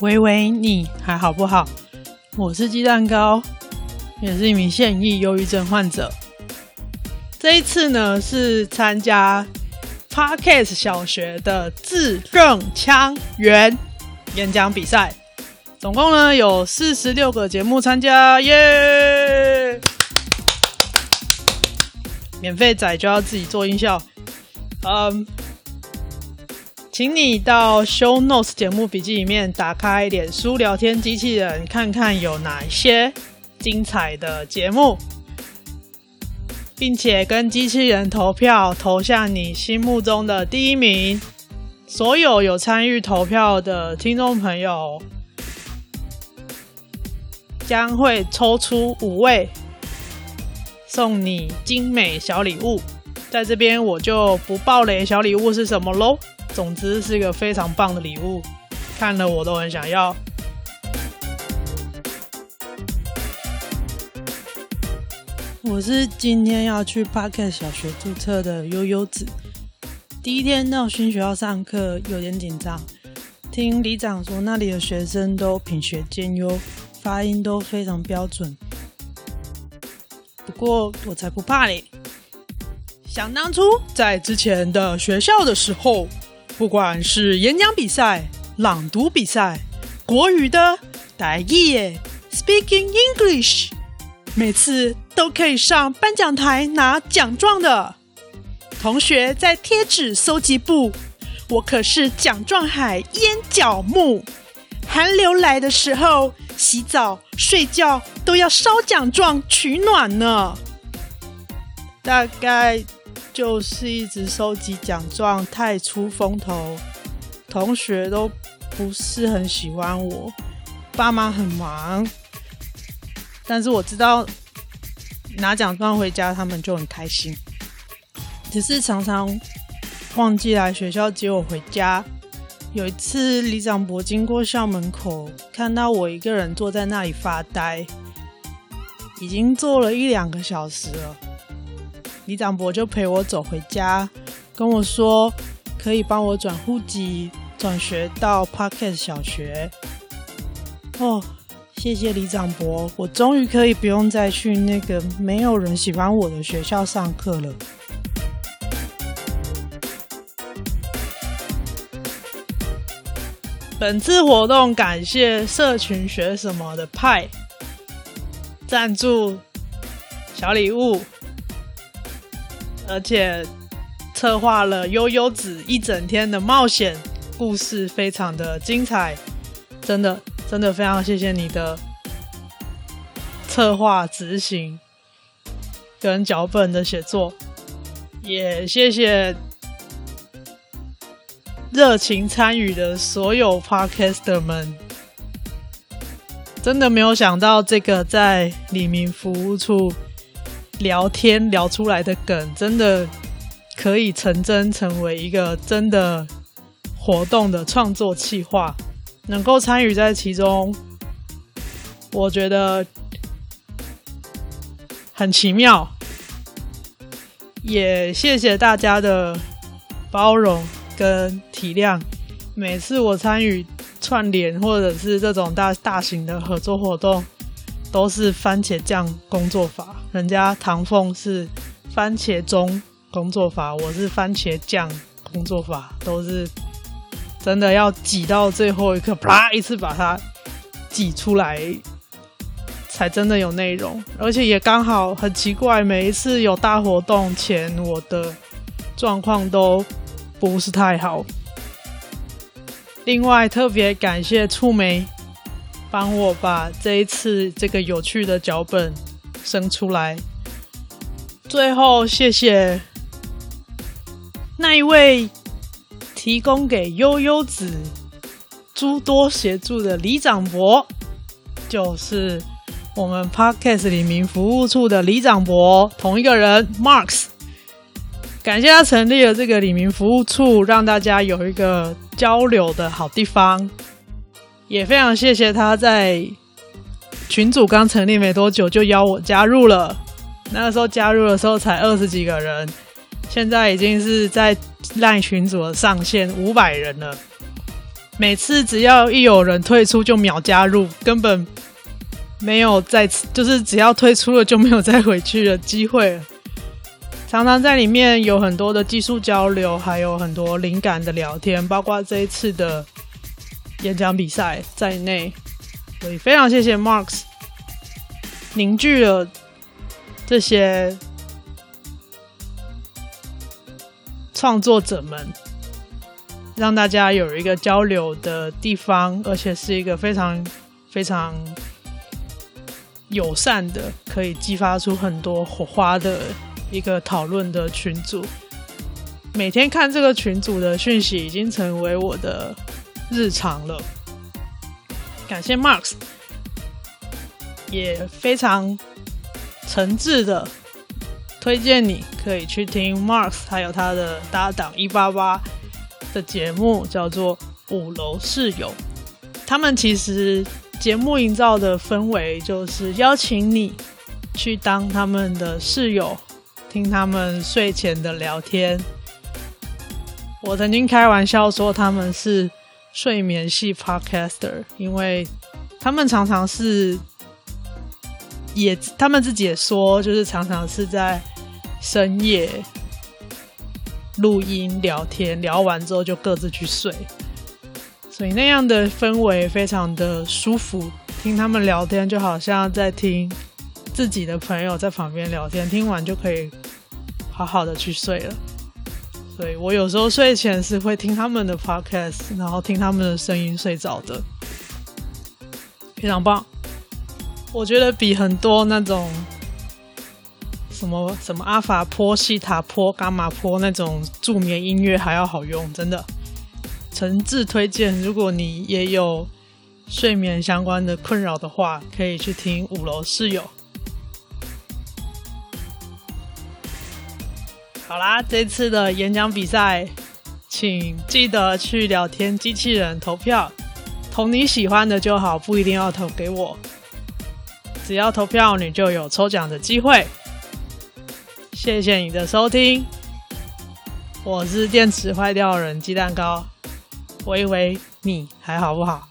喂喂，你还好不好？我是鸡蛋糕，也是一名现役忧郁症患者。这一次呢，是参加 Podcast 小学的字正腔圆演讲比赛，总共呢有四十六个节目参加，耶！免费仔就要自己做音效，嗯。请你到 Show Notes 节目笔记里面打开脸书聊天机器人，看看有哪些精彩的节目，并且跟机器人投票，投向你心目中的第一名。所有有参与投票的听众朋友，将会抽出五位，送你精美小礼物。在这边我就不爆雷，小礼物是什么喽？总之是一个非常棒的礼物，看了我都很想要。我是今天要去 Podcast 小学注册的悠悠子，第一天到新学校上课有点紧张，听里长说那里的学生都品学兼优，发音都非常标准。不过我才不怕嘞！想当初在之前的学校的时候。不管是演讲比赛、朗读比赛、国语的、台语、Speaking English，每次都可以上颁奖台拿奖状的。同学在贴纸搜集部，我可是奖状海淹脚木。寒流来的时候，洗澡、睡觉都要烧奖状取暖呢。大概。就是一直收集奖状，太出风头，同学都不是很喜欢我，爸妈很忙，但是我知道拿奖状回家，他们就很开心。只是常常忘记来学校接我回家。有一次，李长博经过校门口，看到我一个人坐在那里发呆，已经坐了一两个小时了。李长伯就陪我走回家，跟我说可以帮我转户籍、转学到 Parkes 小学。哦，谢谢李长伯，我终于可以不用再去那个没有人喜欢我的学校上课了。本次活动感谢社群学什么的派赞助小礼物。而且策划了悠悠子一整天的冒险故事，非常的精彩，真的真的非常谢谢你的策划执行跟脚本的写作，也谢谢热情参与的所有 Podcaster 们，真的没有想到这个在李明服务处。聊天聊出来的梗，真的可以成真，成为一个真的活动的创作企划，能够参与在其中，我觉得很奇妙。也谢谢大家的包容跟体谅。每次我参与串联或者是这种大大型的合作活动，都是番茄酱工作法。人家唐凤是番茄钟工作法，我是番茄酱工作法，都是真的要挤到最后一刻，啪一次把它挤出来，才真的有内容。而且也刚好很奇怪，每一次有大活动前，我的状况都不是太好。另外，特别感谢触媒帮我把这一次这个有趣的脚本。生出来。最后，谢谢那一位提供给悠悠子诸多协助的李长博，就是我们 Podcast 里民服务处的李长博，同一个人 Marks。感谢他成立了这个李明服务处，让大家有一个交流的好地方。也非常谢谢他在。群组刚成立没多久就邀我加入了，那个时候加入的时候才二十几个人，现在已经是在赖群组的上限五百人了。每次只要一有人退出就秒加入，根本没有再次，就是只要退出了就没有再回去的机会。常常在里面有很多的技术交流，还有很多灵感的聊天，包括这一次的演讲比赛在内。所以非常谢谢 Marks 凝聚了这些创作者们，让大家有一个交流的地方，而且是一个非常非常友善的，可以激发出很多火花的。一个讨论的群组，每天看这个群组的讯息已经成为我的日常了。感谢 Mark，也非常诚挚的推荐你可以去听 Mark 还有他的搭档一八八的节目，叫做《五楼室友》。他们其实节目营造的氛围就是邀请你去当他们的室友。听他们睡前的聊天，我曾经开玩笑说他们是睡眠系 podcaster，因为他们常常是也他们自己也说，就是常常是在深夜录音聊天，聊完之后就各自去睡，所以那样的氛围非常的舒服。听他们聊天，就好像在听自己的朋友在旁边聊天，听完就可以。好好的去睡了，所以我有时候睡前是会听他们的 podcast，然后听他们的声音睡着的，非常棒。我觉得比很多那种什么什么阿法波、西塔波、伽马波那种助眠音乐还要好用，真的，诚挚推荐。如果你也有睡眠相关的困扰的话，可以去听五楼室友。好啦，这次的演讲比赛，请记得去聊天机器人投票，投你喜欢的就好，不一定要投给我。只要投票，你就有抽奖的机会。谢谢你的收听，我是电池坏掉人鸡蛋糕，喂喂，你还好不好？